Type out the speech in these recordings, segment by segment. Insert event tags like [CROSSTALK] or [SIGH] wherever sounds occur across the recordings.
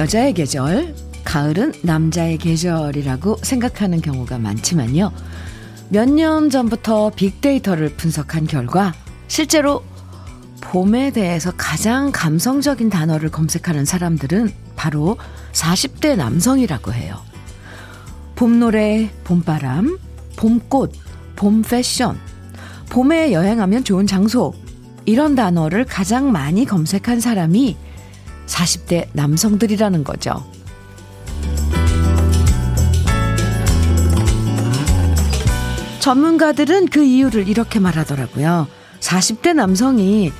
여자의 계절, 가을은 남자의 계절이라고 생각하는 경우가 많지만요. 몇 년 전부터 빅데이터를 분석한 결과 실제로 봄에 대해서 가장 감성적인 단어를 검색하는 사람들은 바로 40대 남성이라고 해요. 봄노래, 봄바람, 봄꽃, 봄 패션, 봄에 여행하면 좋은 장소, 이런 단어를 가장 많이 검색한 사람이 40대 남성들이라는 거죠. 전문가들은 그 이유를 이렇게 말하더라고요. 40대 남성이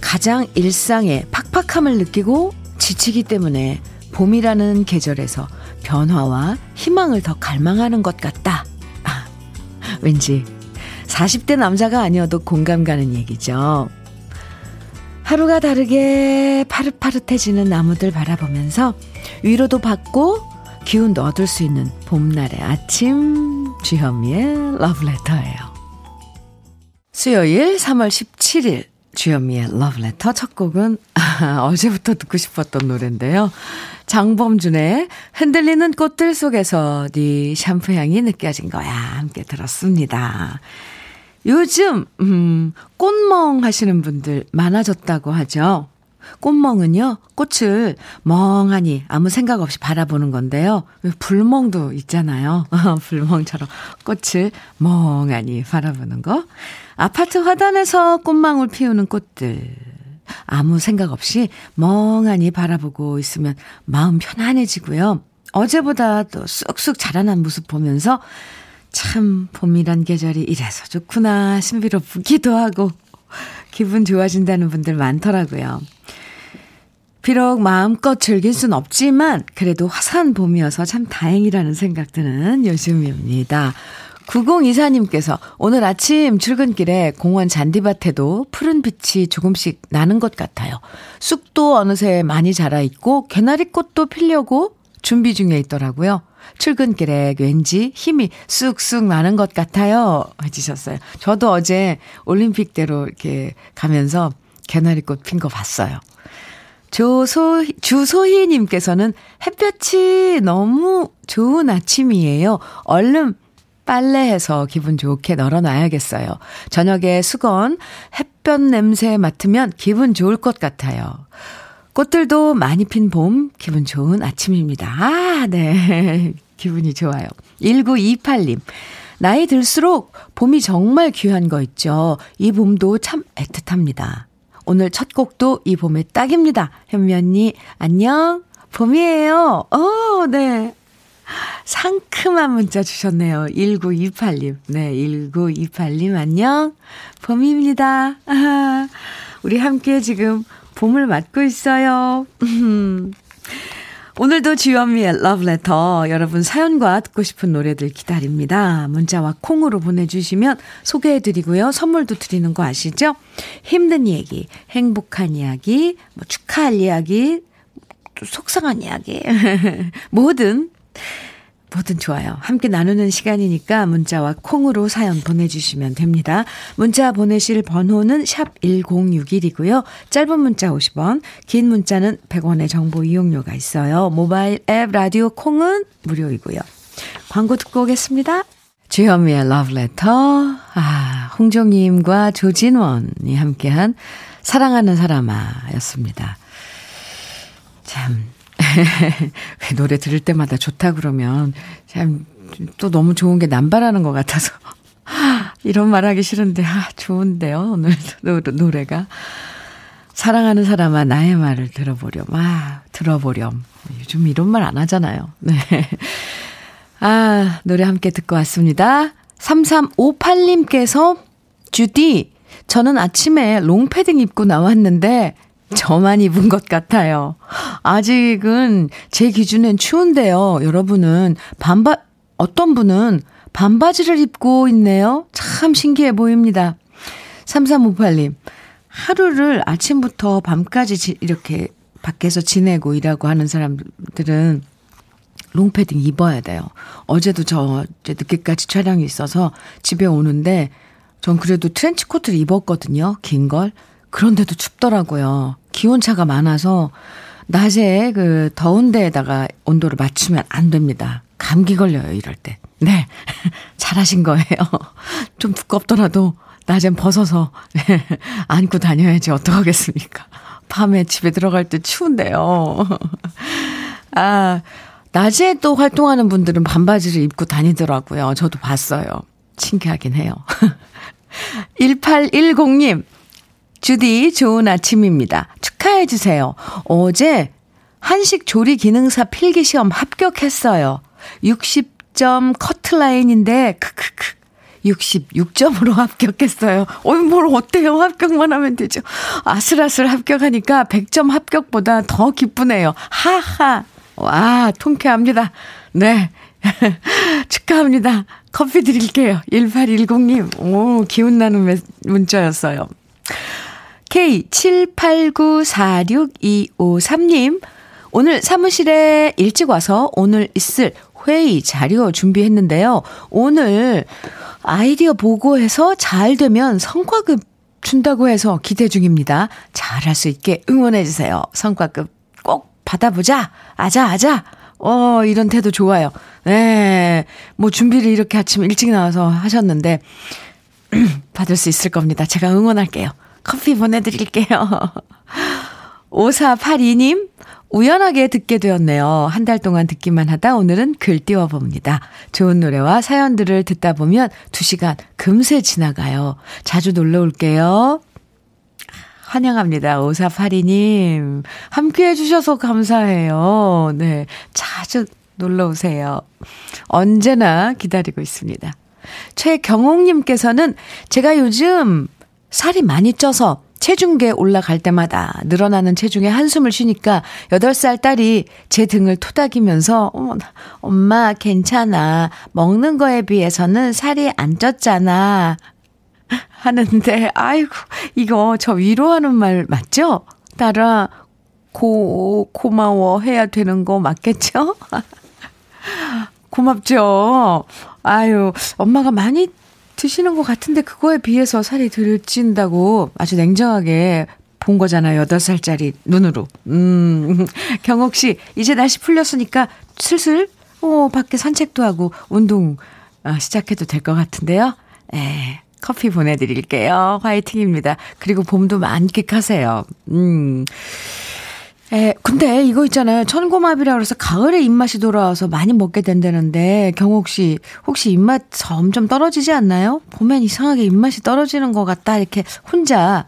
가장 일상에 팍팍함을 느끼고 지치기 때문에 봄이라는 계절에서 변화와 희망을 더 갈망하는 것 같다. 아, [LAUGHS] 왠지 40대 남자가 아니어도 공감 가는 얘기죠. 하루가 다르게 파릇파릇해지는 나무들 바라보면서 위로도 받고 기운도 얻을 수 있는 봄날의 아침 주현미의 러브레터예요. 수요일 3월 17일 주현미의 러브레터 첫 곡은 [LAUGHS] 어제부터 듣고 싶었던 노래인데요. 장범준의 흔들리는 꽃들 속에서 네 샴푸 향이 느껴진 거야 함께 들었습니다. 요즘 음, 꽃멍 하시는 분들 많아졌다고 하죠. 꽃멍은요, 꽃을 멍하니 아무 생각 없이 바라보는 건데요. 불멍도 있잖아요. [LAUGHS] 불멍처럼 꽃을 멍하니 바라보는 거. 아파트 화단에서 꽃망울 피우는 꽃들. 아무 생각 없이 멍하니 바라보고 있으면 마음 편안해지고요. 어제보다 또 쑥쑥 자라난 모습 보면서 참 봄이란 계절이 이래서 좋구나 신비롭기도 하고 기분 좋아진다는 분들 많더라고요. 비록 마음껏 즐길 순 없지만 그래도 화사한 봄이어서 참 다행이라는 생각 드는 요즘입니다. 9024님께서 오늘 아침 출근길에 공원 잔디밭에도 푸른 빛이 조금씩 나는 것 같아요. 쑥도 어느새 많이 자라 있고 개나리꽃도 피려고 준비 중에 있더라고요. 출근길에 왠지 힘이 쑥쑥 나는 것 같아요. 해주셨어요. 저도 어제 올림픽대로 이렇게 가면서 개나리꽃 핀 거 봤어요. 조소, 주소희님께서는 햇볕이 너무 좋은 아침이에요. 얼른 빨래해서 기분 좋게 널어놔야겠어요. 저녁에 수건, 햇볕 냄새 맡으면 기분 좋을 것 같아요. 꽃들도 많이 핀 봄, 기분 좋은 아침입니다. 아, 네. [LAUGHS] 기분이 좋아요. 1928님. 나이 들수록 봄이 정말 귀한 거 있죠. 이 봄도 참 애틋합니다. 오늘 첫 곡도 이 봄의 딱입니다. 현미 언니, 안녕. 봄이에요. 어, 네. 상큼한 문자 주셨네요. 1928님. 네, 1928님, 안녕. 봄입니다. 아, [LAUGHS] 우리 함께 지금 봄을 맞고 있어요. [LAUGHS] 오늘도 주현미의 러브레터 여러분 사연과 듣고 싶은 노래들 기다립니다. 문자와 콩으로 보내주시면 소개해드리고요. 선물도 드리는 거 아시죠? 힘든 얘기, 행복한 이야기, 뭐 축하할 이야기, 속상한 이야기 [LAUGHS] 뭐든 뭐든 좋아요. 함께 나누는 시간이니까 문자와 콩으로 사연 보내주시면 됩니다. 문자 보내실 번호는 샵 1061이고요. 짧은 문자 50원, 긴 문자는 100원의 정보 이용료가 있어요. 모바일 앱 라디오 콩은 무료이고요. 광고 듣고 오겠습니다. 주현미의 러브레터, 아, 홍종님과 조진원이 함께한 사랑하는 사람아 였습니다. 참, 노래 들을 때마다 좋다 그러면 참 또 너무 좋은 게 남발하는 것 같아서. [LAUGHS] 이런 말 하기 싫은데 아 좋은데요 오늘 노래가. 사랑하는 사람아 나의 말을 들어보렴. 아 들어보렴. 요즘 이런 말 안 하잖아요. 네. 아 노래 함께 듣고 왔습니다. 3358님께서 주디 저는 아침에 롱패딩 입고 나왔는데 저만 입은 것 같아요. 아직은 제 기준엔 추운데요. 여러분은 반바, 어떤 분은 반바지를 입고 있네요. 참 신기해 보입니다. 3358님, 하루를 아침부터 밤까지 이렇게 밖에서 지내고 일하고 하는 사람들은 롱패딩 입어야 돼요. 어제도 저 늦게까지 촬영이 있어서 집에 오는데 전 그래도 트렌치코트를 입었거든요. 긴 걸. 그런데도 춥더라고요. 기온차가 많아서 낮에 그 더운 데에다가 온도를 맞추면 안 됩니다. 감기 걸려요, 이럴 때. 네. [LAUGHS] 잘하신 거예요. [LAUGHS] 좀 두껍더라도 낮엔 벗어서 안고 다녀야지 어떡하겠습니까. 밤에 집에 들어갈 때 추운데요. [LAUGHS] 아, 낮에 또 활동하는 분들은 반바지를 입고 다니더라고요. 저도 봤어요. 신기하긴 해요. 1810님, 주디 좋은 아침입니다. 축하해주세요. 어제 한식 조리 기능사 필기 시험 합격했어요. 60점 커트라인인데, 크크크. 66점으로 합격했어요. 어이, 뭘 어때요? 합격만 하면 되죠. 아슬아슬 합격하니까 100점 합격보다 더 기쁘네요. 하하. 와, 통쾌합니다. 네. [LAUGHS] 축하합니다. 커피 드릴게요. 1810님. 오, 기운 나는 문자였어요. K78946253님. 오늘 사무실에 일찍 와서 오늘 있을 회의 자료 준비했는데요. 오늘 아이디어 보고해서 잘 되면 성과급 준다고 해서 기대 중입니다. 잘할 수 있게 응원해주세요. 성과급 꼭 받아보자. 아자, 아자. 어, 이런 태도 좋아요. 네. 뭐 준비를 이렇게 아침 일찍 나와서 하셨는데, [CLEARS THROAT] 받을 수 있을 겁니다. 제가 응원할게요. 커피 보내드릴게요. [LAUGHS] 5482님, 우연하게 듣게 되었네요. 한 달 동안 듣기만 하다 오늘은 글 띄워봅니다. 좋은 노래와 사연들을 듣다 보면 2시간 금세 지나가요. 자주 놀러 올게요. 환영합니다. 5482님. 함께 해주셔서 감사해요. 네. 자주 놀러 오세요. 언제나 기다리고 있습니다. 최경옥님께서는 제가 요즘 살이 많이 쪄서 체중계 올라갈 때마다 늘어나는 체중에 한숨을 쉬니까 8살 딸이 제 등을 토닥이면서 어머 엄마 괜찮아. 먹는 거에 비해서는 살이 안 쪘잖아. [LAUGHS] 하는데 아이고 이거 저 위로하는 말 맞죠? 딸아 고 고마워 해야 되는 거 맞겠죠? [LAUGHS] 고맙죠. 아유 엄마가 많이 드시는 것 같은데 그거에 비해서 살이 덜 찐다고 아주 냉정하게 본 거잖아요. 8살짜리 눈으로. 음, [LAUGHS] 경옥 씨, 이제 날씨 풀렸으니까 슬슬, 어, 밖에 산책도 하고 운동 어, 시작해도 될 것 같은데요. 에, 커피 보내드릴게요. 화이팅입니다. 그리고 봄도 만끽하세요. 음. 에, 근데 이거 있잖아요. 천고마비라 그래서 가을에 입맛이 돌아와서 많이 먹게 된다는데, 경옥 씨, 혹시 입맛 점점 떨어지지 않나요? 보면 이상하게 입맛이 떨어지는 것 같다. 이렇게 혼자.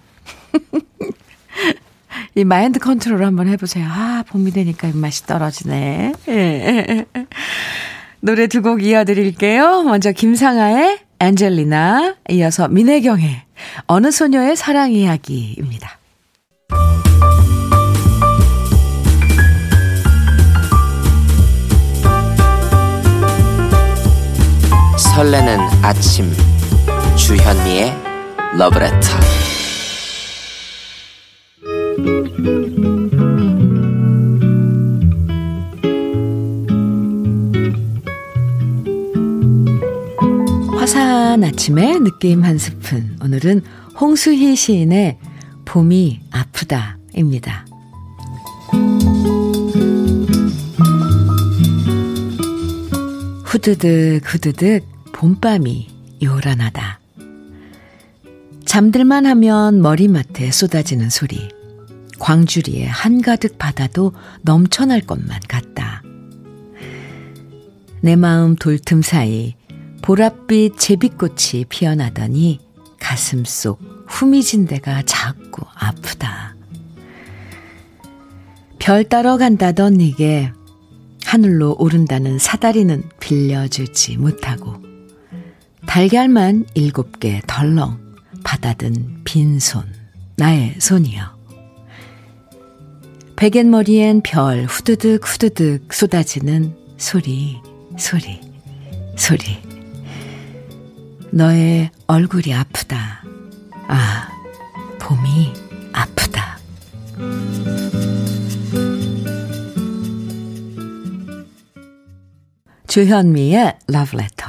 [LAUGHS] 이 마인드 컨트롤 한번 해보세요. 아, 봄이 되니까 입맛이 떨어지네. 예. 노래 두 곡 이어드릴게요. 먼저 김상아의 엔젤리나, 이어서 민혜경의 어느 소녀의 사랑 이야기입니다. 설레는 아침. 주현미의 러브레터. 화사한 아침의 느낌 한 스푼. 오늘은 홍수희 시인의 봄이 아프다입니다. 후드득 후드득 봄밤이 요란하다. 잠들만 하면 머리맡에 쏟아지는 소리. 광주리에 한가득 바다도 넘쳐날 것만 같다. 내 마음 돌틈 사이 보랏빛 제비꽃이 피어나더니 가슴 속 후미진 데가 자꾸 아프다. 별 따러 간다던 네게 하늘로 오른다는 사다리는 빌려주지 못하고 달걀만 일곱 개 덜렁 받아든 빈손 나의 손이여. 베갯머리엔 별 후드득 후드득 쏟아지는 소리 소리 소리. 너의 얼굴이 아프다. 아 봄이 아프다. 주현미의 러브레터.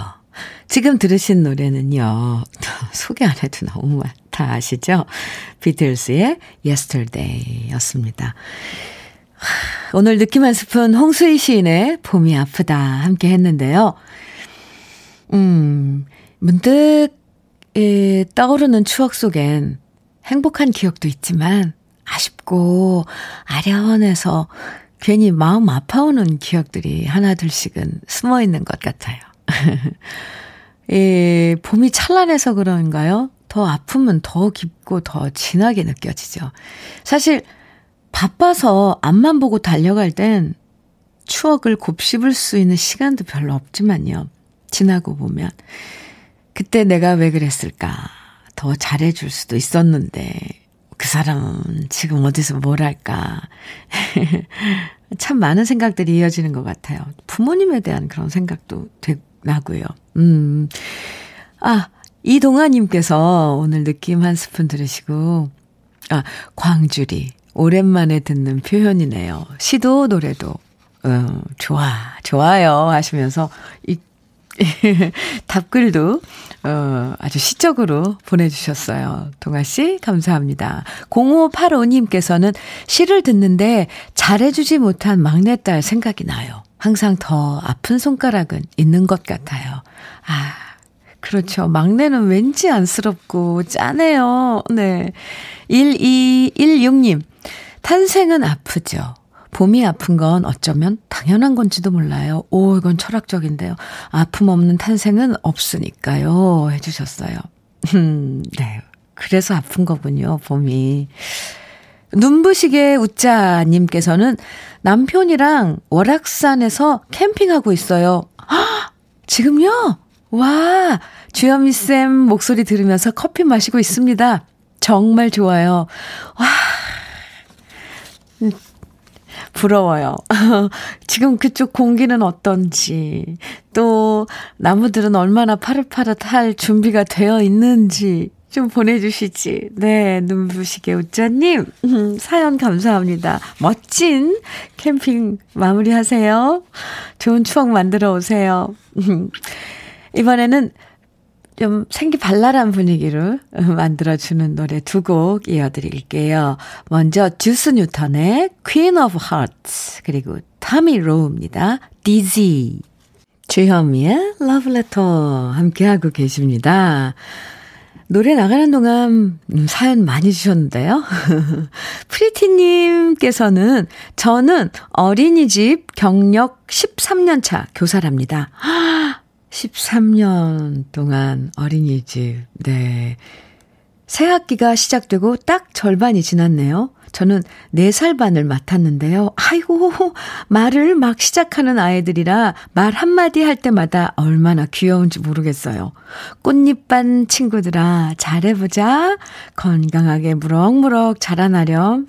지금 들으신 노래는요, [LAUGHS] 소개 안 해도 너무 많다 아시죠? 비틀스의 Yesterday 였습니다. 오늘 느낌 한 스푼 홍수희 시인의 봄이 아프다 함께 했는데요. 음, 문득 에, 떠오르는 추억 속엔 행복한 기억도 있지만 아쉽고 아련해서 괜히 마음 아파오는 기억들이 하나둘씩은 숨어 있는 것 같아요. [LAUGHS] 예, 봄이 찬란해서 그런가요? 더 아프면 더 깊고 더 진하게 느껴지죠. 사실 바빠서 앞만 보고 달려갈 땐 추억을 곱씹을 수 있는 시간도 별로 없지만요. 지나고 보면 그때 내가 왜 그랬을까? 더 잘해줄 수도 있었는데 그 사람은 지금 어디서 뭘 할까? [LAUGHS] 참 많은 생각들이 이어지는 것 같아요. 부모님에 대한 그런 생각도 되, 나고요. 음. 아, 이동아님께서 오늘 느낌 한 스푼 들으시고, 아, 광주리. 오랜만에 듣는 표현이네요. 시도 노래도, 음, 좋아, 좋아요. 하시면서, 이, [LAUGHS] 답글도, 어, 아주 시적으로 보내주셨어요. 동아씨, 감사합니다. 0585님께서는 시를 듣는데 잘해주지 못한 막내딸 생각이 나요. 항상 더 아픈 손가락은 있는 것 같아요. 아, 그렇죠. 막내는 왠지 안쓰럽고 짠해요. 네. 1216님, 탄생은 아프죠. 봄이 아픈 건 어쩌면 당연한 건지도 몰라요. 오, 이건 철학적인데요. 아픔 없는 탄생은 없으니까요. 해주셨어요. 음, 네. 그래서 아픈 거군요, 봄이. 눈부시게 웃자님께서는 남편이랑 월악산에서 캠핑하고 있어요. 헉, 지금요? 와, 주현미쌤 목소리 들으면서 커피 마시고 있습니다. 정말 좋아요. 와, 음, 부러워요. [LAUGHS] 지금 그쪽 공기는 어떤지, 또 나무들은 얼마나 파릇파릇할 준비가 되어 있는지 좀 보내주시지. 네, 눈부시게 웃자님, 사연 감사합니다. 멋진 캠핑 마무리하세요. 좋은 추억 만들어 오세요. 이번에는 좀 생기 발랄한 분위기로 만들어주는 노래 두 곡 이어드릴게요. 먼저 주스 뉴턴의 Queen of Hearts 그리고 타미 로우입니다. Dizzy 주현미의 Love Letter 함께하고 계십니다. 노래 나가는 동안 음, 사연 많이 주셨는데요. [LAUGHS] 프리티님께서는 저는 어린이집 경력 13년 차 교사랍니다. [GASPS] 13년 동안 어린이집, 네. 새 학기가 시작되고 딱 절반이 지났네요. 저는 4살 반을 맡았는데요. 아이고, 말을 막 시작하는 아이들이라 말 한마디 할 때마다 얼마나 귀여운지 모르겠어요. 꽃잎반 친구들아, 잘해보자. 건강하게 무럭무럭 자라나렴.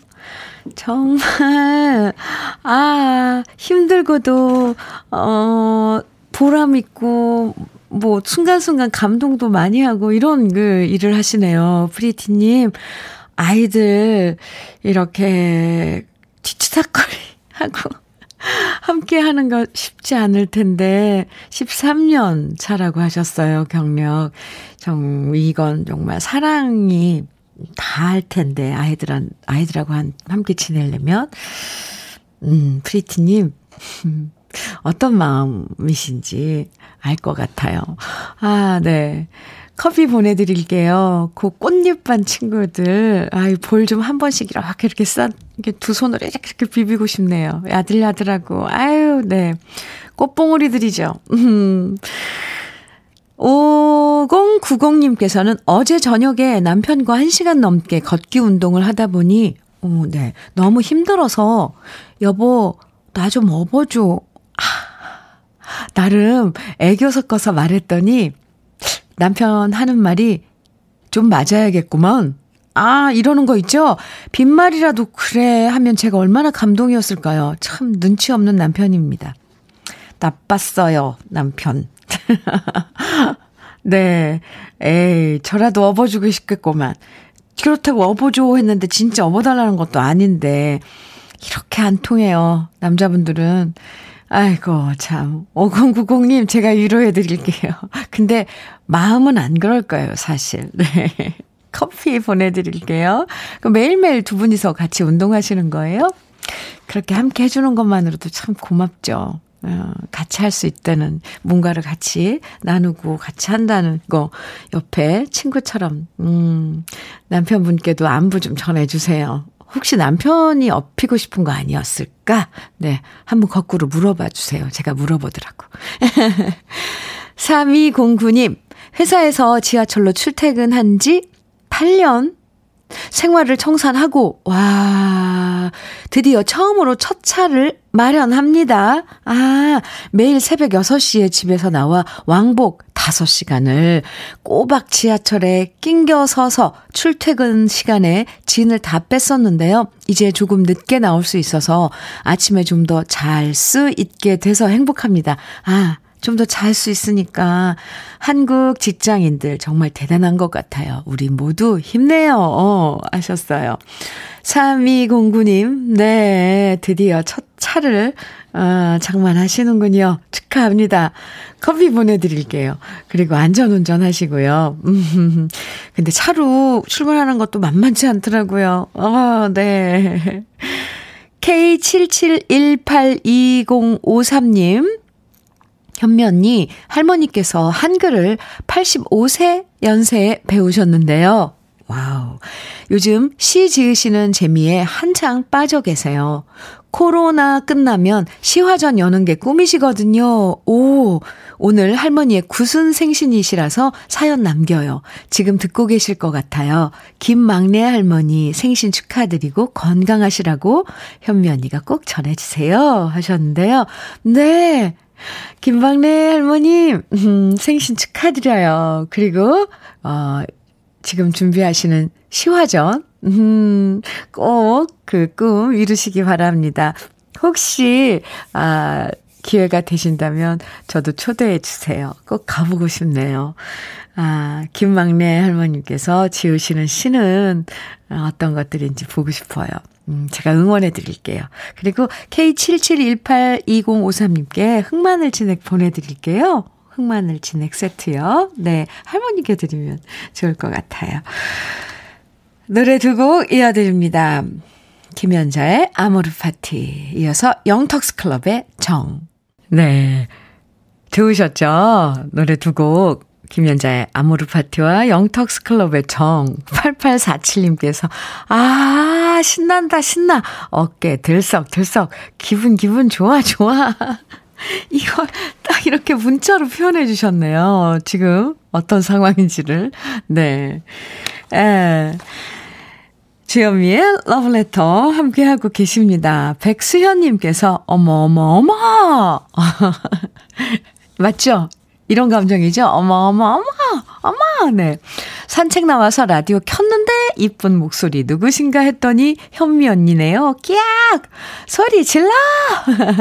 정말, 아, 힘들고도, 어, 보람 있고, 뭐, 순간순간 감동도 많이 하고, 이런 그 일을 하시네요. 프리티님. 아이들, 이렇게, 뒤치다거리 [LAUGHS] 하고, 함께 하는 거 쉽지 않을 텐데, 13년 차라고 하셨어요, 경력. 정, 이건 정말 사랑이 다 할 텐데, 아이들한, 아이들하고 한, 함께 지내려면. 음, 프리티님. [LAUGHS] 어떤 마음이신지 알 것 같아요. 아, 네. 커피 보내드릴게요. 그 꽃잎 반 친구들. 아이, 볼 좀 한 번씩 이렇게 이렇게 싼, 이렇게 두 손으로 이렇게 이렇게 비비고 싶네요. 야들야들하고. 아유, 네. 꽃봉오리들이죠. [LAUGHS] 음. 5090님께서는 어제 저녁에 남편과 1시간 넘게 걷기 운동을 하다 보니, 오, 네. 너무 힘들어서, 여보, 나 좀 업어줘. 나름 애교 섞어서 말했더니 남편 하는 말이 좀 맞아야겠구먼. 아, 이러는 거 있죠? 빈말이라도 그래 하면 제가 얼마나 감동이었을까요? 참 눈치 없는 남편입니다. 나빴어요, 남편. [LAUGHS] 네. 에이, 저라도 업어주고 싶겠구만. 그렇다고 업어줘 했는데 진짜 업어달라는 것도 아닌데, 이렇게 안 통해요. 남자분들은. 아이고, 참. 5090님, 제가 위로해 드릴게요. [LAUGHS] 근데 마음은 안 그럴 거예요, 사실. 네. [LAUGHS] 커피 보내드릴게요. 그 매일매일 두 분이서 같이 운동하시는 거예요? 그렇게 함께 해주는 것만으로도 참 고맙죠. 어, 같이 할 수 있다는, 뭔가를 같이 나누고 같이 한다는 거, 옆에 친구처럼, 음, 남편분께도 안부 좀 전해주세요. 혹시 남편이 업히고 싶은 거 아니었을까? 네. 한번 거꾸로 물어봐 주세요. 제가 물어보더라고. [LAUGHS] 3209님, 회사에서 지하철로 출퇴근한 지 8년 생활을 청산하고, 와, 드디어 처음으로 첫 차를 마련합니다. 아, 매일 새벽 6시에 집에서 나와 왕복 5시간을 꼬박 지하철에 낑겨 서서 출퇴근 시간에 진을 다 뺐었는데요. 이제 조금 늦게 나올 수 있어서 아침에 좀 더 잘 수 있게 돼서 행복합니다. 아, 좀 더 잘 수 있으니까 한국 직장인들 정말 대단한 것 같아요. 우리 모두 힘내요. 어, 하셨어요. 3209님, 네, 드디어 첫 차를, 어, 장만하시는군요. 축하합니다. 커피 보내드릴게요. 그리고 안전운전 하시고요. 음, [LAUGHS] 근데 차로 출근하는 것도 만만치 않더라고요. 어, 네. K77182053님, 현미 언니, 할머니께서 한글을 85세 연세에 배우셨는데요. 와우. 요즘 시 지으시는 재미에 한창 빠져 계세요. 코로나 끝나면 시화전 여는 게 꿈이시거든요. 오, 오늘 할머니의 구순 생신이시라서 사연 남겨요. 지금 듣고 계실 것 같아요. 김막내 할머니 생신 축하드리고 건강하시라고 현미 언니가 꼭 전해주세요. 하셨는데요. 네. 김박래 할머님, 음, 생신 축하드려요. 그리고, 어, 지금 준비하시는 시화전, 음, 꼭 그 꿈 이루시기 바랍니다. 혹시, 아, 기회가 되신다면 저도 초대해 주세요. 꼭 가보고 싶네요. 아, 김막내 할머님께서 지으시는 시는 어떤 것들인지 보고 싶어요. 음, 제가 응원해 드릴게요. 그리고 K77182053님께 흑마늘 진액 보내드릴게요. 흑마늘 진액 세트요. 네, 할머니께 드리면 좋을 것 같아요. 노래 두 곡 이어드립니다. 김연자의 아모르 파티. 이어서 영턱스 클럽의 정. 네. 좋으셨죠? 노래 두 곡 김연자의 아모르 파티와 영턱스 클럽의 정 8847님께서 아 신난다 신나 어깨 들썩 들썩 기분 기분 좋아 좋아 [LAUGHS] 이걸 딱 이렇게 문자로 표현해 주셨네요. 지금 어떤 상황인지를 네. 에. 주현미의 러브레터 함께하고 계십니다. 백수현님께서, 어머, 어머, 어머! [LAUGHS] 맞죠? 이런 감정이죠. 어머, 어머, 어머, 어머, 네. 산책 나와서 라디오 켰는데 이쁜 목소리 누구신가 했더니 현미 언니네요. 끼악! 소리 질러!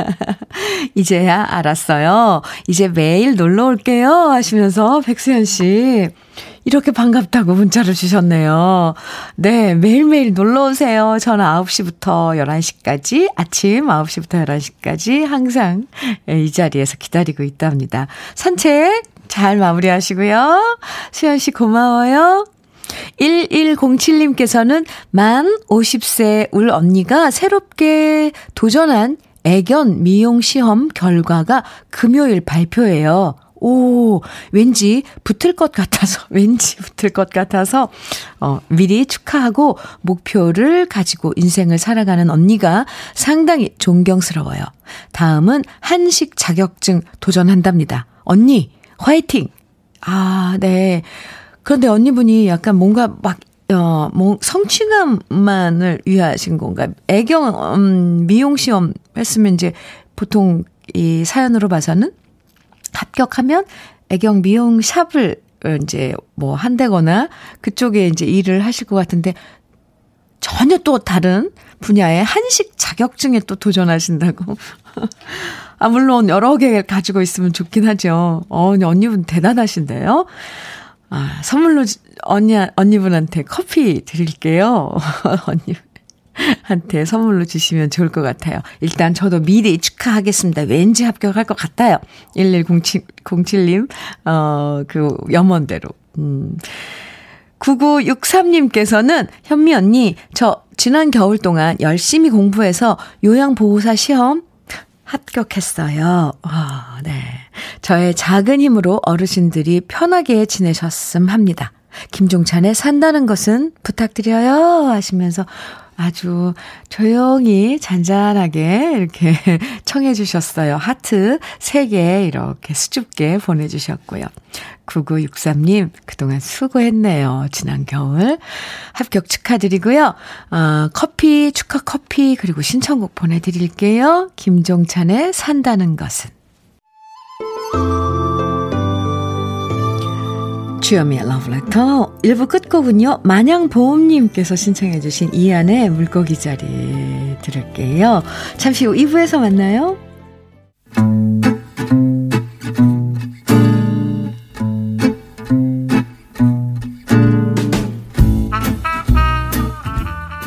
[LAUGHS] 이제야 알았어요. 이제 매일 놀러 올게요. 하시면서 백수현 씨. 이렇게 반갑다고 문자를 주셨네요. 네, 매일매일 놀러 오세요. 저는 9시부터 11시까지, 아침 9시부터 11시까지 항상 이 자리에서 기다리고 있답니다. 산책 잘 마무리하시고요. 수현 씨 고마워요. 1107님께서는 만 50세 울 언니가 새롭게 도전한 애견 미용 시험 결과가 금요일 발표예요. 오, 왠지 붙을 것 같아서, [LAUGHS] 왠지 붙을 것 같아서, 어, 미리 축하하고 목표를 가지고 인생을 살아가는 언니가 상당히 존경스러워요. 다음은 한식 자격증 도전한답니다. 언니, 화이팅! 아, 네. 그런데 언니분이 약간 뭔가 막, 어, 뭐, 성취감만을 위하신 건가? 애경, 음, 미용 시험 했으면 이제 보통 이 사연으로 봐서는 합격하면 애경 미용 샵을 이제 뭐 한다거나 그쪽에 이제 일을 하실 것 같은데 전혀 또 다른 분야의 한식 자격증에 또 도전하신다고. [LAUGHS] 아, 물론 여러 개 가지고 있으면 좋긴 하죠. 어, 언니분 대단하신데요. 아, 선물로 언니, 언니분한테 커피 드릴게요. [LAUGHS] 언니. 한테 선물로 주시면 좋을 것 같아요. 일단 저도 미리 축하하겠습니다. 왠지 합격할 것 같아요. 1107, 07님, 어, 그, 염원대로. 음. 9963님께서는 현미 언니, 저 지난 겨울 동안 열심히 공부해서 요양보호사 시험 합격했어요. 아, 네. 저의 작은 힘으로 어르신들이 편하게 지내셨음 합니다. 김종찬의 산다는 것은 부탁드려요 하시면서 아주 조용히 잔잔하게 이렇게 [LAUGHS] 청해 주셨어요. 하트 3개 이렇게 수줍게 보내주셨고요. 9963님, 그동안 수고했네요. 지난 겨울. 합격 축하드리고요. 어, 커피, 축하 커피, 그리고 신청곡 보내드릴게요. 김종찬의 산다는 것은. 주여미의 러브레터 1부 끝곡은요. 마냥보험님께서 신청해 주신 이안의 물고기 자리 들을게요. 잠시 후 2부에서 만나요.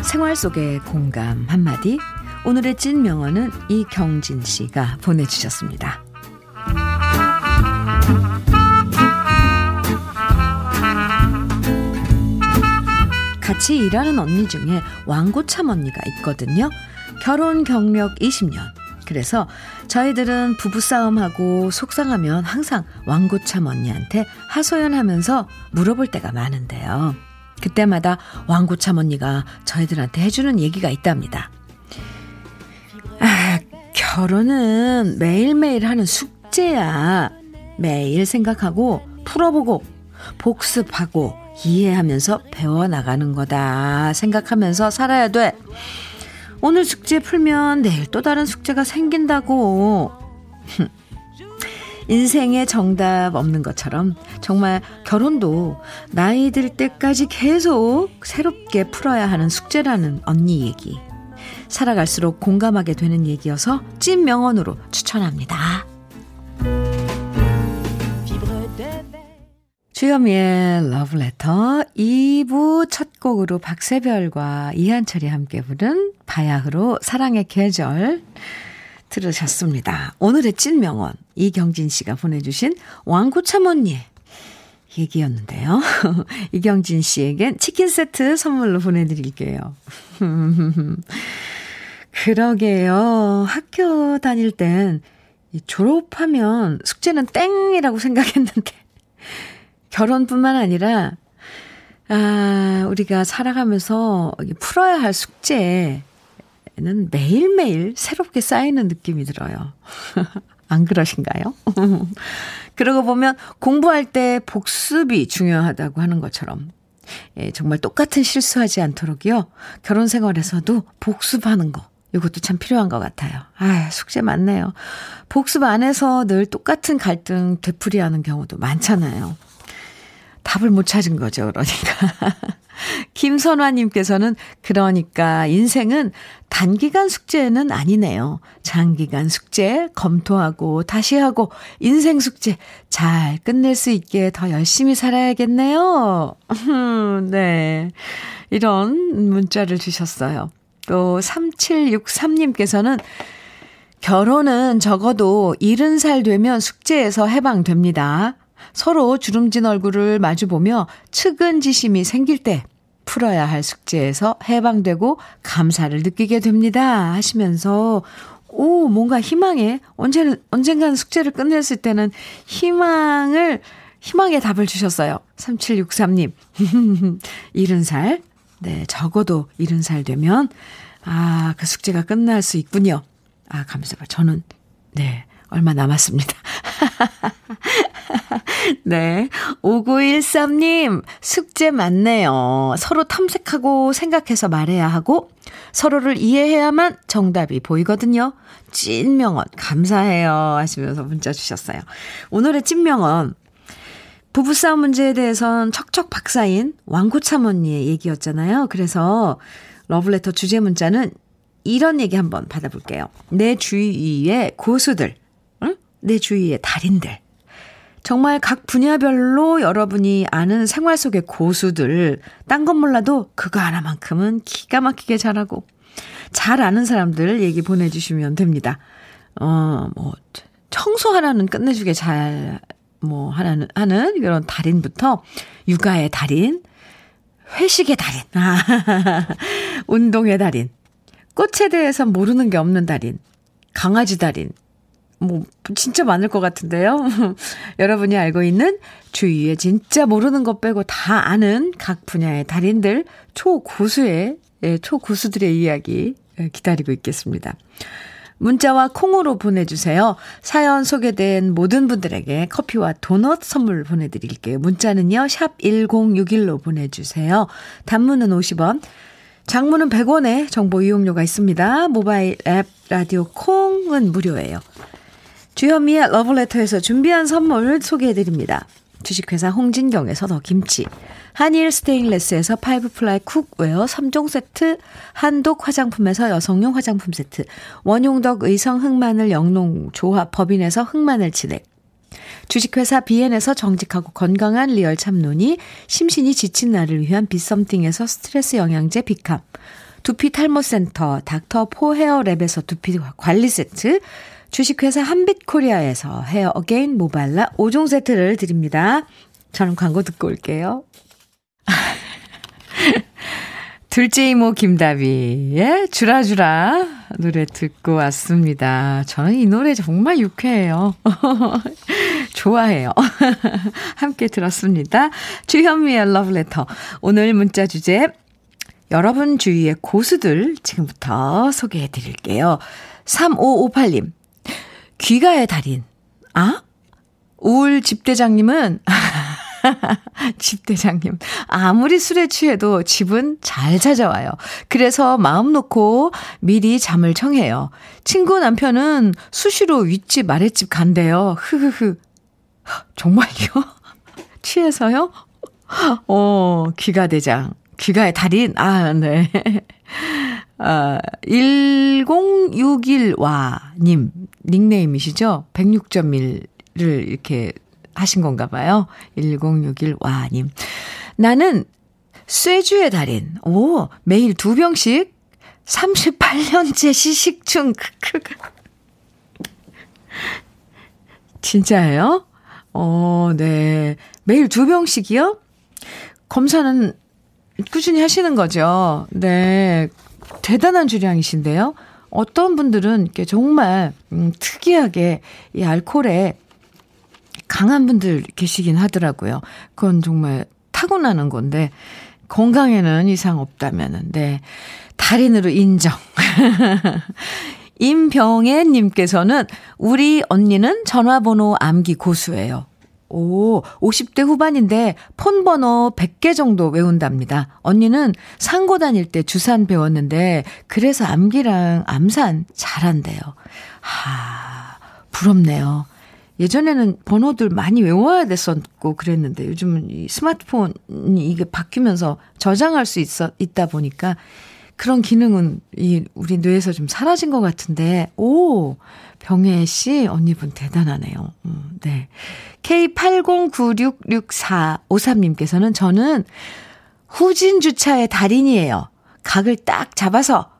생활 속의 공감 한마디 오늘의 찐 명언은 이경진 씨가 보내주셨습니다. 같이 일하는 언니 중에 왕고참 언니가 있거든요. 결혼 경력 20년. 그래서 저희들은 부부싸움하고 속상하면 항상 왕고참 언니한테 하소연하면서 물어볼 때가 많은데요. 그때마다 왕고참 언니가 저희들한테 해주는 얘기가 있답니다. 아, 결혼은 매일매일 하는 숙제야. 매일 생각하고 풀어보고 복습하고 이해하면서 배워나가는 거다 생각하면서 살아야 돼. 오늘 숙제 풀면 내일 또 다른 숙제가 생긴다고. 인생에 정답 없는 것처럼 정말 결혼도 나이 들 때까지 계속 새롭게 풀어야 하는 숙제라는 언니 얘기. 살아갈수록 공감하게 되는 얘기여서 찐 명언으로 추천합니다. 주현미의 러브레터 2부 첫 곡으로 박세별과 이한철이 함께 부른 바야흐로 사랑의 계절 들으셨습니다. 오늘의 찐명언 이경진 씨가 보내주신 왕구참 언니의 얘기였는데요. [LAUGHS] 이경진 씨에겐 치킨 세트 선물로 보내드릴게요. [LAUGHS] 그러게요. 학교 다닐 땐 졸업하면 숙제는 땡이라고 생각했는데 결혼뿐만 아니라, 아, 우리가 살아가면서 풀어야 할 숙제는 매일매일 새롭게 쌓이는 느낌이 들어요. [LAUGHS] 안 그러신가요? [LAUGHS] 그러고 보면 공부할 때 복습이 중요하다고 하는 것처럼 예, 정말 똑같은 실수하지 않도록요. 결혼 생활에서도 복습하는 거. 이것도 참 필요한 것 같아요. 아, 숙제 많네요. 복습 안에서 늘 똑같은 갈등 되풀이하는 경우도 많잖아요. 답을 못 찾은 거죠, 그러니까. [LAUGHS] 김선화님께서는 그러니까 인생은 단기간 숙제는 아니네요. 장기간 숙제 검토하고 다시 하고 인생 숙제 잘 끝낼 수 있게 더 열심히 살아야겠네요. [LAUGHS] 네. 이런 문자를 주셨어요. 또 3763님께서는 결혼은 적어도 70살 되면 숙제에서 해방됩니다. 서로 주름진 얼굴을 마주보며 측은지심이 생길 때 풀어야 할 숙제에서 해방되고 감사를 느끼게 됩니다. 하시면서 오, 뭔가 희망에 언제는 언젠가는 숙제를 끝냈을 때는 희망을 희망의 답을 주셨어요. 3763님. 70살. [LAUGHS] 네, 적어도 70살 되면 아, 그 숙제가 끝날 수 있군요. 아, 감사합니다. 저는 네, 얼마 남았습니다. [LAUGHS] 네. 5913님, 숙제 많네요. 서로 탐색하고 생각해서 말해야 하고, 서로를 이해해야만 정답이 보이거든요. 찐명언, 감사해요. 하시면서 문자 주셨어요. 오늘의 찐명언, 부부싸움 문제에 대해선 척척 박사인 왕고참 언니의 얘기였잖아요. 그래서 러블레터 주제 문자는 이런 얘기 한번 받아볼게요. 내 주위에 고수들, 응? 내 주위에 달인들, 정말 각 분야별로 여러분이 아는 생활 속의 고수들, 딴 건 몰라도 그거 하나만큼은 기가 막히게 잘하고, 잘 아는 사람들 얘기 보내주시면 됩니다. 어, 뭐, 청소 하나는 끝내주게 잘, 뭐, 하나는, 하는 그런 달인부터, 육아의 달인, 회식의 달인. 아, [LAUGHS] 운동의 달인. 꽃에 대해서 모르는 게 없는 달인. 강아지 달인. 뭐, 진짜 많을 것 같은데요. [LAUGHS] 여러분이 알고 있는 주위에 진짜 모르는 것 빼고 다 아는 각 분야의 달인들, 초고수의, 예, 초고수들의 이야기 예, 기다리고 있겠습니다. 문자와 콩으로 보내주세요. 사연 소개된 모든 분들에게 커피와 도넛 선물 보내드릴게요. 문자는요, 샵 1061로 보내주세요. 단문은 50원, 장문은 100원에 정보 이용료가 있습니다. 모바일 앱 라디오 콩은 무료예요. 주현미의 러브레터에서 준비한 선물 소개해드립니다. 주식회사 홍진경에서 더 김치, 한일 스테인레스에서 five ply cookware 3종 세트, 한독 화장품에서 여성용 화장품 세트, 원용덕 의성 흑마늘 영농 조합 법인에서 흑마늘 진액, 주식회사 비엔에서 정직하고 건강한 real 참노니, 심신이 지친 나를 위한 비썸띵에서 스트레스 영양제 비캄, 두피 탈모 센터 닥터 포 헤어랩에서 두피 관리 세트, 주식회사 한빛코리아에서 헤어 어게인 모발라 5종 세트를 드립니다. 저는 광고 듣고 올게요. [LAUGHS] 둘째 이모 김다비의 주라주라 노래 듣고 왔습니다. 저는 이 노래 정말 유쾌해요. [LAUGHS] 좋아해요. [LAUGHS] 함께 들었습니다. 주현미의 러브레터. 오늘 문자 주제 여러분 주위의 고수들 지금부터 소개해 드릴게요. 3558님. 귀가의 달인. 아? 우울 집대장님은, [LAUGHS] 집대장님, 아무리 술에 취해도 집은 잘 찾아와요. 그래서 마음 놓고 미리 잠을 청해요. 친구 남편은 수시로 윗집 아랫집 간대요. 흐흐흐. 정말요? [LAUGHS] 취해서요? 어, 귀가 대장. 귀가의 달인. 아, 네. 아, 1061와님, 닉네임이시죠? 106.1를 이렇게 하신 건가 봐요. 1061와님. 나는 쇠주의 달인. 오, 매일 두 병씩 38년째 시식중. 진짜예요? 어, 네. 매일 두 병씩이요? 검사는 꾸준히 하시는 거죠. 네. 대단한 주량이신데요. 어떤 분들은 이렇게 정말 음, 특이하게 이 알코올에 강한 분들 계시긴 하더라고요. 그건 정말 타고나는 건데 건강에는 이상 없다면은 네 달인으로 인정. [LAUGHS] 임병애 님께서는 우리 언니는 전화번호 암기 고수예요. 오, 50대 후반인데 폰 번호 100개 정도 외운답니다. 언니는 상고 다닐 때 주산 배웠는데 그래서 암기랑 암산 잘한대요. 하, 부럽네요. 예전에는 번호들 많이 외워야 됐었고 그랬는데 요즘은 이 스마트폰이 이게 바뀌면서 저장할 수 있어, 있다 보니까 그런 기능은 이 우리 뇌에서 좀 사라진 것 같은데, 오, 병혜 씨, 언니분 대단하네요. 음, 네. K80966453님께서는 저는 후진 주차의 달인이에요. 각을 딱 잡아서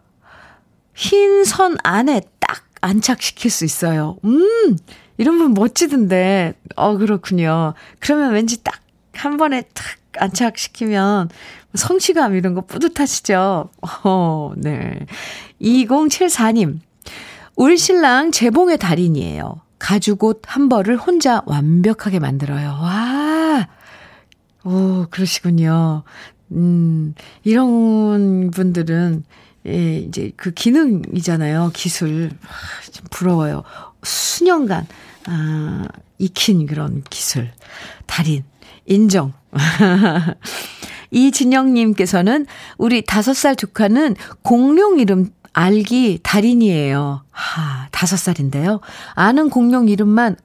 흰 선 안에 딱 안착시킬 수 있어요. 음, 이런 분 멋지던데. 어, 그렇군요. 그러면 왠지 딱 한 번에 탁 안착시키면 성취감 이런 거 뿌듯하시죠? 어, 네. 2074님. 울 신랑 재봉의 달인이에요. 가죽 옷 한 벌을 혼자 완벽하게 만들어요. 와. 오, 그러시군요. 음, 이런 분들은, 예, 이제 그 기능이잖아요. 기술. 아, 좀 부러워요. 수년간, 아, 익힌 그런 기술. 달인. 인정. [LAUGHS] 이진영님께서는 우리 다섯 살 조카는 공룡 이름 알기 달인이에요. 하, 다섯 살인데요. 아는 공룡 이름만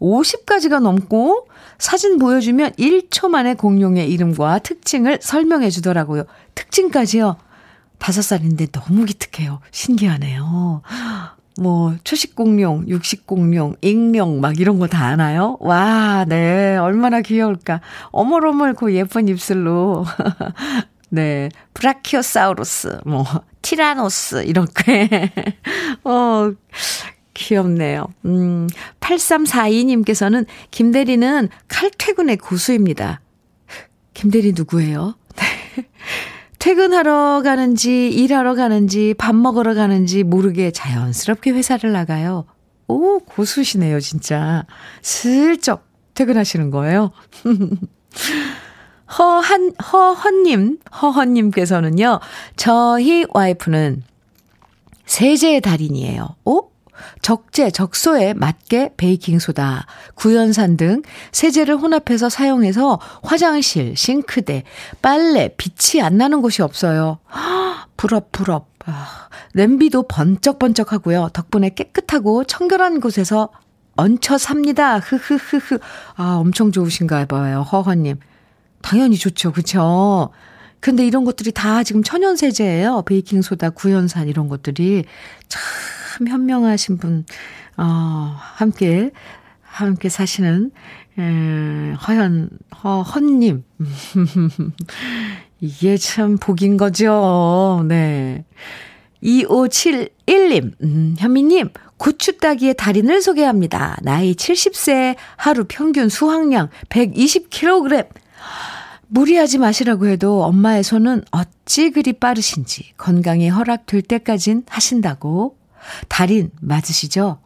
50가지가 넘고 사진 보여주면 1초 만에 공룡의 이름과 특징을 설명해 주더라고요. 특징까지요. 다섯 살인데 너무 기특해요. 신기하네요. 뭐, 초식공룡, 육식공룡, 익룡, 막 이런 거 다 아나요? 와, 네. 얼마나 귀여울까. 어머어머 그 예쁜 입술로. [LAUGHS] 네. 브라키오사우루스, 뭐, 티라노스, 이렇게. [LAUGHS] 어, 귀엽네요. 음, 8342님께서는 김대리는 칼퇴근의 고수입니다. 김대리 누구예요? [LAUGHS] 네. 퇴근하러 가는지, 일하러 가는지, 밥 먹으러 가는지 모르게 자연스럽게 회사를 나가요. 오, 고수시네요, 진짜. 슬쩍 퇴근하시는 거예요. [LAUGHS] 허한, 허헌님, 허헌님께서는요, 저희 와이프는 세제의 달인이에요. 오? 적재, 적소에 맞게 베이킹소다, 구연산 등 세제를 혼합해서 사용해서 화장실, 싱크대, 빨래, 빛이 안 나는 곳이 없어요. [GASPS] 부럽, 부럽. 아, 냄비도 번쩍번쩍 하고요. 덕분에 깨끗하고 청결한 곳에서 얹혀 삽니다. 흐흐흐흐. 아, 엄청 좋으신가 봐요. 허허님. 당연히 좋죠. 그쵸? 근데 이런 것들이 다 지금 천연세제예요. 베이킹소다, 구연산 이런 것들이. 참 현명하신 분, 어, 함께, 함께 사시는, 에, 허현, 허, 헌님. [LAUGHS] 이게 참 복인 거죠. 네. 2571님, 음, 현미님, 고추 따기의 달인을 소개합니다. 나이 70세, 하루 평균 수확량 120kg. 무리하지 마시라고 해도 엄마의 손은 어찌 그리 빠르신지 건강이 허락될 때까진 하신다고. 달인 맞으시죠?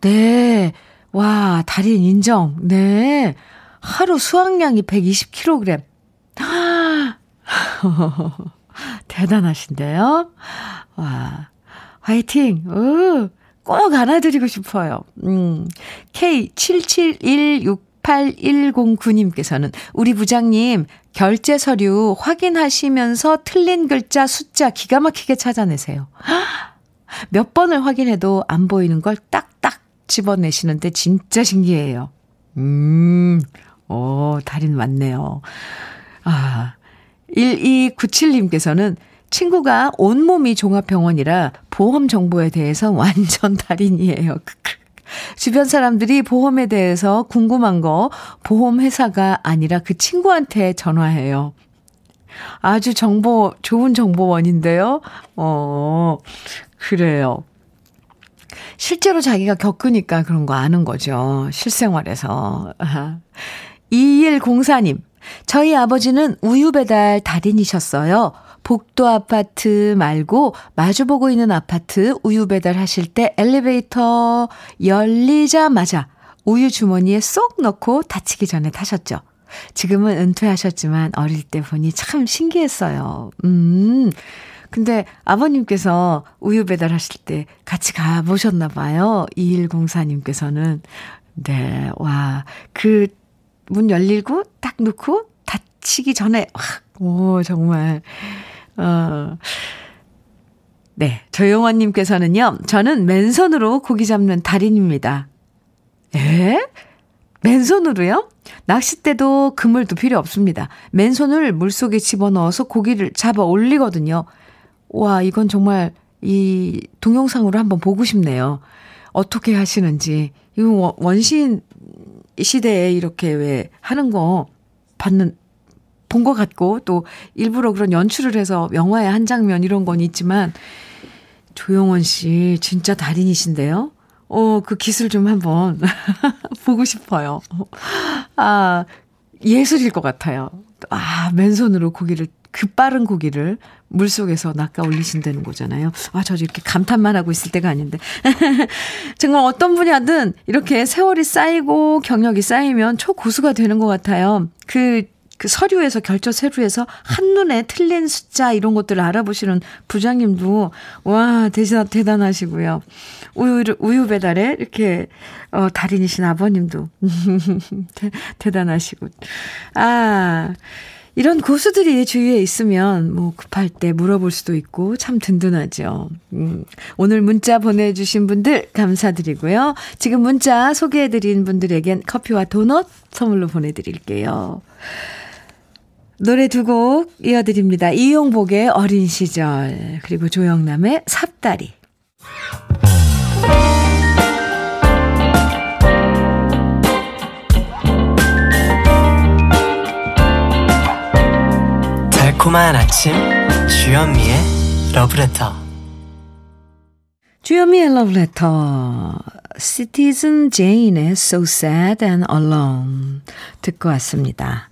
네. 와, 달인 인정. 네. 하루 수확량이 120kg. [LAUGHS] 대단하신데요? 와, 화이팅! 으, 꼭 안아드리고 싶어요. 음, K77168109님께서는 우리 부장님 결제 서류 확인하시면서 틀린 글자 숫자 기가 막히게 찾아내세요. 몇 번을 확인해도 안 보이는 걸 딱딱 집어내시는데 진짜 신기해요. 음, 오, 달인 맞네요. 아, 1297님께서는 친구가 온몸이 종합병원이라 보험 정보에 대해서 [LAUGHS] 완전 달인이에요. [LAUGHS] 주변 사람들이 보험에 대해서 궁금한 거 보험회사가 아니라 그 친구한테 전화해요. 아주 정보, 좋은 정보원인데요. 어, 그래요. 실제로 자기가 겪으니까 그런 거 아는 거죠. 실생활에서. [LAUGHS] 2104님, 저희 아버지는 우유 배달 달인이셨어요. 복도 아파트 말고 마주보고 있는 아파트 우유 배달 하실 때 엘리베이터 열리자마자 우유 주머니에 쏙 넣고 다치기 전에 타셨죠. 지금은 은퇴하셨지만 어릴 때 보니 참 신기했어요. 음. 근데 아버님께서 우유 배달하실 때 같이 가보셨나 봐요. 2104님께서는. 네, 와. 그 문 열리고 딱 넣고 다치기 전에, 와, 오, 정말. 어. 네. 조용원님께서는요, 저는 맨손으로 고기 잡는 달인입니다. 에? 맨손으로요? 낚싯대도 그물도 필요 없습니다. 맨손을 물속에 집어넣어서 고기를 잡아 올리거든요. 와, 이건 정말 이 동영상으로 한번 보고 싶네요. 어떻게 하시는지. 이거 원신 시대에 이렇게 왜 하는 거 받는, 본 것 같고 또 일부러 그런 연출을 해서 영화의 한 장면 이런 건 있지만 조영원 씨 진짜 달인이신데요. 어, 그 기술 좀 한번 [LAUGHS] 보고 싶어요. 아, 예술일 것 같아요. 아, 맨손으로 고기를, 그 빠른 고기를 물속에서 낚아 올리신다는 거잖아요. 아, 저 이렇게 감탄만 하고 있을 때가 아닌데. [LAUGHS] 정말 어떤 분야든 이렇게 세월이 쌓이고 경력이 쌓이면 초고수가 되는 것 같아요. 그 그 서류에서 결조 서류에서 한눈에 틀린 숫자 이런 것들을 알아보시는 부장님도 와 대단 대단하시고요. 우유를 우유 배달에 이렇게 어 달인이신 아버님도 [LAUGHS] 대, 대단하시고 아 이런 고수들이 주위에 있으면 뭐 급할 때 물어볼 수도 있고 참 든든하죠. 음, 오늘 문자 보내주신 분들 감사드리고요. 지금 문자 소개해드린 분들에겐 커피와 도넛 선물로 보내드릴게요. 노래 두 곡 이어드립니다. 이용복의 어린 시절, 그리고 조영남의 삽다리. 달콤한 아침, 주현미의 러브레터. 주현미의 러브레터. 시티즌 제인의 So Sad and Alone 듣고 왔습니다.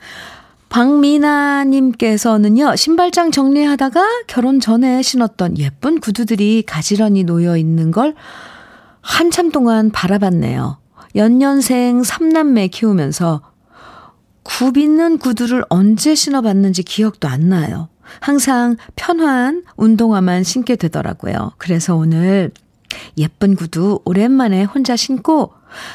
박미나님께서는요, 신발장 정리하다가 결혼 전에 신었던 예쁜 구두들이 가지런히 놓여 있는 걸 한참 동안 바라봤네요. 연년생 3남매 키우면서 굽 있는 구두를 언제 신어봤는지 기억도 안 나요. 항상 편한 운동화만 신게 되더라고요. 그래서 오늘 예쁜 구두 오랜만에 혼자 신고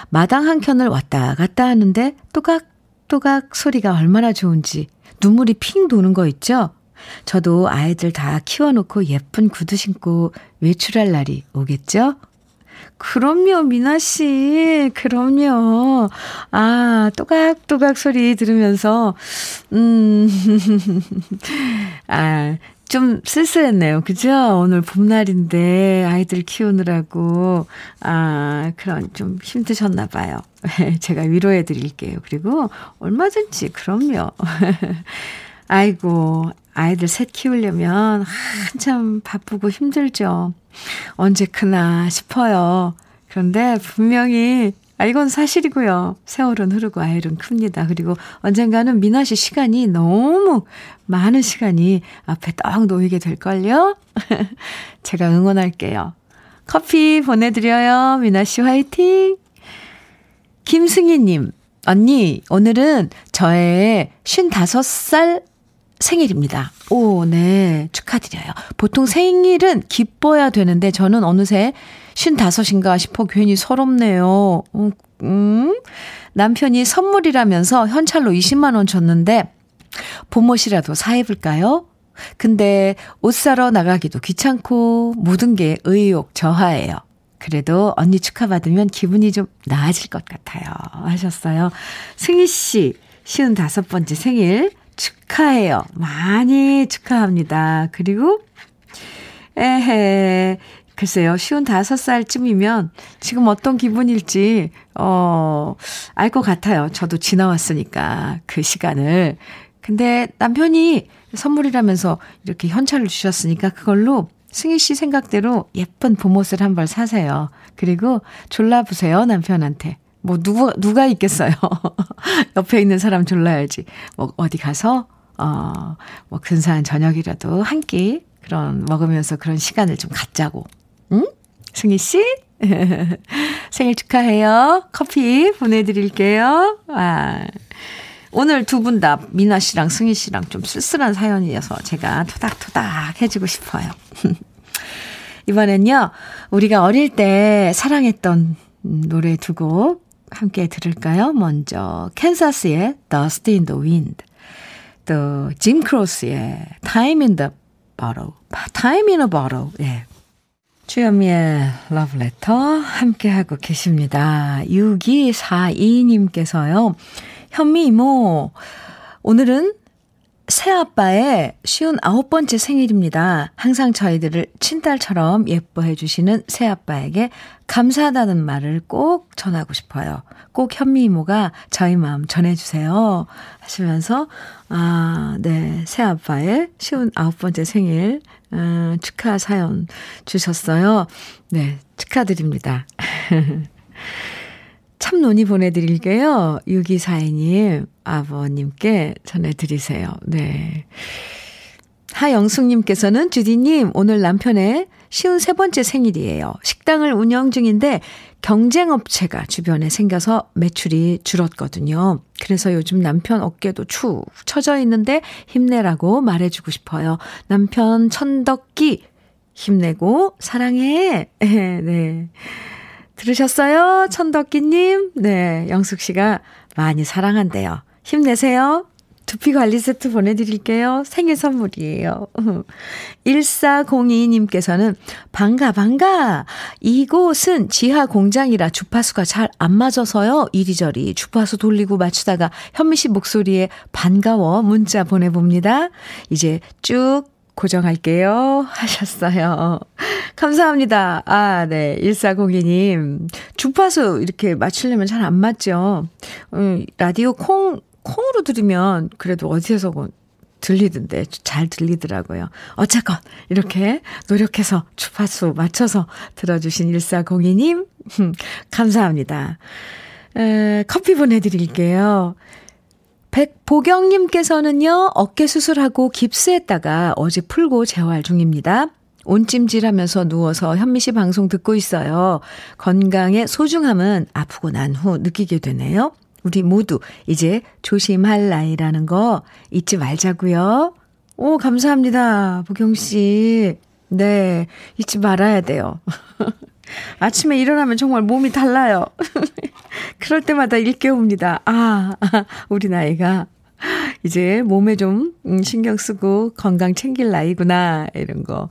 마당 한 켠을 왔다 갔다 하는데 또각또각 소리가 얼마나 좋은지 눈물이 핑 도는 거 있죠? 저도 아이들 다 키워놓고 예쁜 구두 신고 외출할 날이 오겠죠? 그럼요, 미나 씨. 그럼요. 아, 또각또각 소리 들으면서, 음, [LAUGHS] 아, 좀 쓸쓸했네요. 그죠? 오늘 봄날인데 아이들 키우느라고, 아, 그런 좀 힘드셨나 봐요. [LAUGHS] 제가 위로해 드릴게요. 그리고 얼마든지, 그럼요. [LAUGHS] 아이고, 아이들 셋 키우려면 한참 바쁘고 힘들죠. 언제 크나 싶어요. 그런데 분명히 아, 이건 사실이고요. 세월은 흐르고 아이는 큽니다. 그리고 언젠가는 미나 씨 시간이 너무 많은 시간이 앞에 떡 놓이게 될걸요? [LAUGHS] 제가 응원할게요. 커피 보내드려요. 미나 씨 화이팅! 김승희님, 언니, 오늘은 저의 55살 생일입니다. 오, 네. 축하드려요. 보통 생일은 기뻐야 되는데 저는 어느새 55인가 싶어 괜히 서럽네요. 음, 음. 남편이 선물이라면서 현찰로 20만원 줬는데 봄옷이라도 사입을까요? 근데 옷 사러 나가기도 귀찮고 모든 게 의욕 저하예요. 그래도 언니 축하받으면 기분이 좀 나아질 것 같아요. 하셨어요. 승희 씨, 55번째 생일 축하해요. 많이 축하합니다. 그리고, 에헤, 글쎄요, 쉬운 다섯 살쯤이면 지금 어떤 기분일지, 어, 알 것 같아요. 저도 지나왔으니까, 그 시간을. 근데 남편이 선물이라면서 이렇게 현찰을 주셨으니까 그걸로 승희 씨 생각대로 예쁜 봄옷을 한 벌 사세요. 그리고 졸라 보세요, 남편한테. 뭐, 누구, 누가 있겠어요. [LAUGHS] 옆에 있는 사람 졸라야지. 뭐, 어디 가서, 어, 뭐, 근사한 저녁이라도 한 끼, 그런, 먹으면서 그런 시간을 좀 갖자고. 응? 승희 씨? [LAUGHS] 생일 축하해요. 커피 보내드릴게요. 아. 오늘 두 분 다 미나 씨랑 승희 씨랑 좀 쓸쓸한 사연이어서 제가 토닥토닥 해주고 싶어요. [LAUGHS] 이번엔요, 우리가 어릴 때 사랑했던 노래 두 곡 함께 들을까요? 먼저 캔사스의 Dust in the Wind 또 짐 크로스의 Time in the Bottle Time in a Bottle 예. 주현미의 러브레터 함께하고 계십니다. 6242님께서요. 현미 이모 오늘은 새아빠의 쉬운 아홉 번째 생일입니다. 항상 저희들을 친딸처럼 예뻐해 주시는 새아빠에게 감사하다는 말을 꼭 전하고 싶어요. 꼭 현미 이모가 저희 마음 전해주세요. 하시면서, 아, 네. 새아빠의 쉬운 아홉 번째 생일, 음, 축하 사연 주셨어요. 네. 축하드립니다. [LAUGHS] 참 논이 보내드릴게요. 6242님, 아버님께 전해드리세요. 네. 하영숙님께서는 주디님, 오늘 남편의 쉬운 세 번째 생일이에요. 식당을 운영 중인데 경쟁업체가 주변에 생겨서 매출이 줄었거든요. 그래서 요즘 남편 어깨도 축 처져 있는데 힘내라고 말해주고 싶어요. 남편 천덕기 힘내고 사랑해. [LAUGHS] 네. 들으셨어요? 천덕기님? 네, 영숙 씨가 많이 사랑한대요. 힘내세요. 두피 관리 세트 보내드릴게요. 생일 선물이에요. [LAUGHS] 1402님께서는 반가, 반가. 이곳은 지하 공장이라 주파수가 잘 안 맞아서요. 이리저리 주파수 돌리고 맞추다가 현미 씨 목소리에 반가워 문자 보내봅니다. 이제 쭉 고정할게요. [LAUGHS] 하셨어요. 감사합니다. 아, 네. 1402님. 주파수 이렇게 맞추려면 잘 안 맞죠. 음, 라디오 콩, 콩으로 들으면 그래도 어디에서 뭐 들리던데 잘 들리더라고요. 어쨌건 이렇게 노력해서 주파수 맞춰서 들어주신 1402님. [LAUGHS] 감사합니다. 에, 커피 보내드릴게요. 백보경님께서는요, 어깨 수술하고 깁스했다가 어제 풀고 재활 중입니다. 온찜질 하면서 누워서 현미 씨 방송 듣고 있어요. 건강의 소중함은 아프고 난 후 느끼게 되네요. 우리 모두 이제 조심할 나이라는 거 잊지 말자고요. 오, 감사합니다. 보경 씨. 네, 잊지 말아야 돼요. [LAUGHS] 아침에 일어나면 정말 몸이 달라요. [LAUGHS] 그럴 때마다 일깨웁니다. 아, [LAUGHS] 우리 나이가 이제 몸에 좀 음, 신경 쓰고 건강 챙길 나이구나, 이런 거.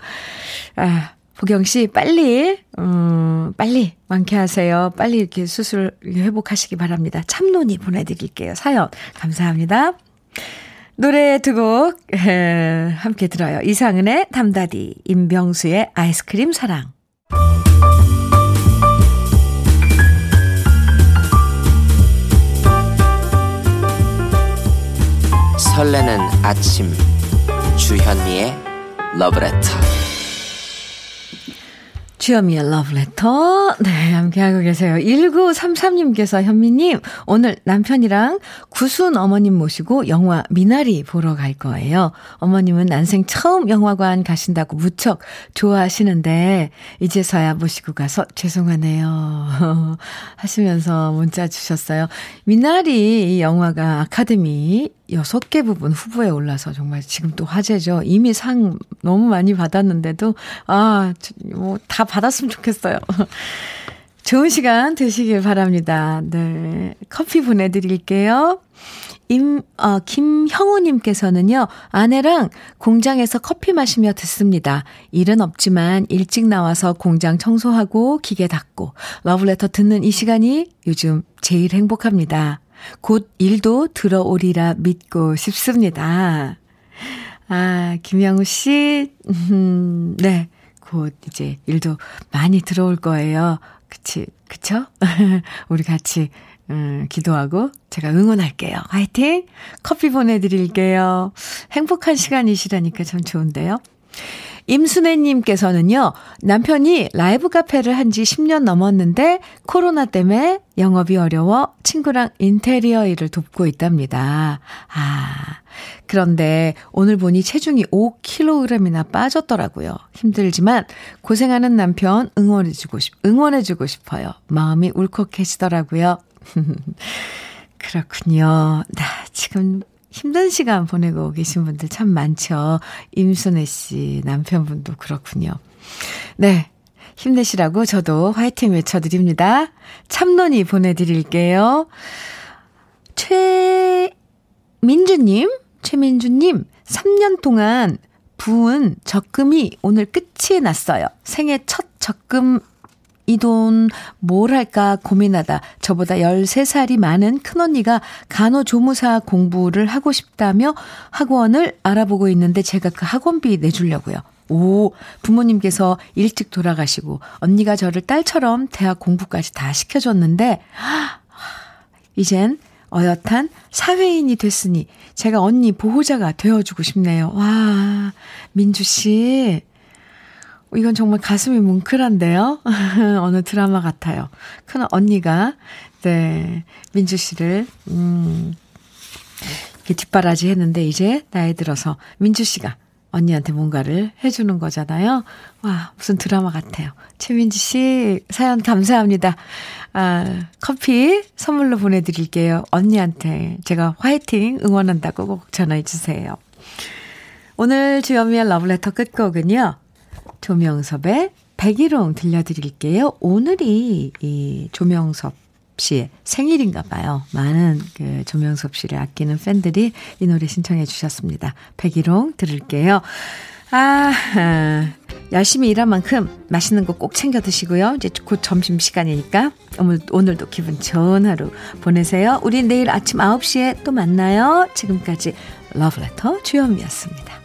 아, 보경 씨, 빨리, 음, 빨리 완쾌하세요. 빨리 이렇게 수술 회복하시기 바랍니다. 참론이 보내 드릴게요. 사연. 감사합니다. 노래 두 곡 함께 들어요. 이상은의 담다디, 임병수의 아이스크림 사랑. 설레는 아침. 주현미의 러브레터 주여미의 러브레터. 네, 함께하고 계세요. 1933님께서 현미님, 오늘 남편이랑 구순 어머님 모시고 영화 미나리 보러 갈 거예요. 어머님은 난생 처음 영화관 가신다고 무척 좋아하시는데, 이제서야 모시고 가서 죄송하네요. [LAUGHS] 하시면서 문자 주셨어요. 미나리 이 영화가 아카데미 여섯 개 부분 후보에 올라서 정말 지금 또 화제죠. 이미 상 너무 많이 받았는데도, 아, 뭐, 다 받았으면 좋겠어요. [LAUGHS] 좋은 시간 되시길 바랍니다. 네. 커피 보내드릴게요. 임, 어, 김형우님께서는요, 아내랑 공장에서 커피 마시며 듣습니다. 일은 없지만 일찍 나와서 공장 청소하고 기계 닦고 러브레터 듣는 이 시간이 요즘 제일 행복합니다. 곧 일도 들어오리라 믿고 싶습니다. 아, 김영우 씨, 음, 네. 곧 이제 일도 많이 들어올 거예요. 그치, 그쵸? [LAUGHS] 우리 같이, 음, 기도하고 제가 응원할게요. 화이팅! 커피 보내드릴게요. 행복한 시간이시라니까 참 좋은데요. 임순애님께서는요, 남편이 라이브 카페를 한 지 10년 넘었는데, 코로나 때문에 영업이 어려워 친구랑 인테리어 일을 돕고 있답니다. 아, 그런데 오늘 보니 체중이 5kg이나 빠졌더라고요. 힘들지만 고생하는 남편 응원해주고 싶, 응원해주고 싶어요. 마음이 울컥해지더라고요. [LAUGHS] 그렇군요. 나 지금 힘든 시간 보내고 계신 분들 참 많죠. 임순애 씨 남편분도 그렇군요. 네. 힘내시라고 저도 화이팅 외쳐드립니다. 참론이 보내드릴게요. 최민주님, 최민주님, 3년 동안 부은 적금이 오늘 끝이 났어요. 생애 첫 적금 이 돈 뭘 할까 고민하다 저보다 13살이 많은 큰언니가 간호조무사 공부를 하고 싶다며 학원을 알아보고 있는데 제가 그 학원비 내주려고요. 오, 부모님께서 일찍 돌아가시고 언니가 저를 딸처럼 대학 공부까지 다 시켜줬는데 이젠 어엿한 사회인이 됐으니 제가 언니 보호자가 되어주고 싶네요. 와, 민주 씨. 이건 정말 가슴이 뭉클한데요. [LAUGHS] 어느 드라마 같아요. 큰 언니가, 네, 민주 씨를, 음, 이렇게 뒷바라지 했는데, 이제 나이 들어서 민주 씨가 언니한테 뭔가를 해주는 거잖아요. 와, 무슨 드라마 같아요. 최민지 씨, 사연 감사합니다. 아, 커피 선물로 보내드릴게요. 언니한테 제가 화이팅 응원한다고 꼭 전화해주세요. 오늘 주연미의 러브레터 끝곡은요. 조명섭의 백일홍 들려드릴게요. 오늘이 이 조명섭 씨의 생일인가 봐요. 많은 그 조명섭 씨를 아끼는 팬들이 이 노래 신청해 주셨습니다. 백일홍 들을게요. 아, 아, 열심히 일한 만큼 맛있는 거 꼭 챙겨 드시고요. 이제 곧 점심 시간이니까 오늘, 오늘도 기분 좋은 하루 보내세요. 우리 내일 아침 9시에 또 만나요. 지금까지 러브레터 주현미였습니다.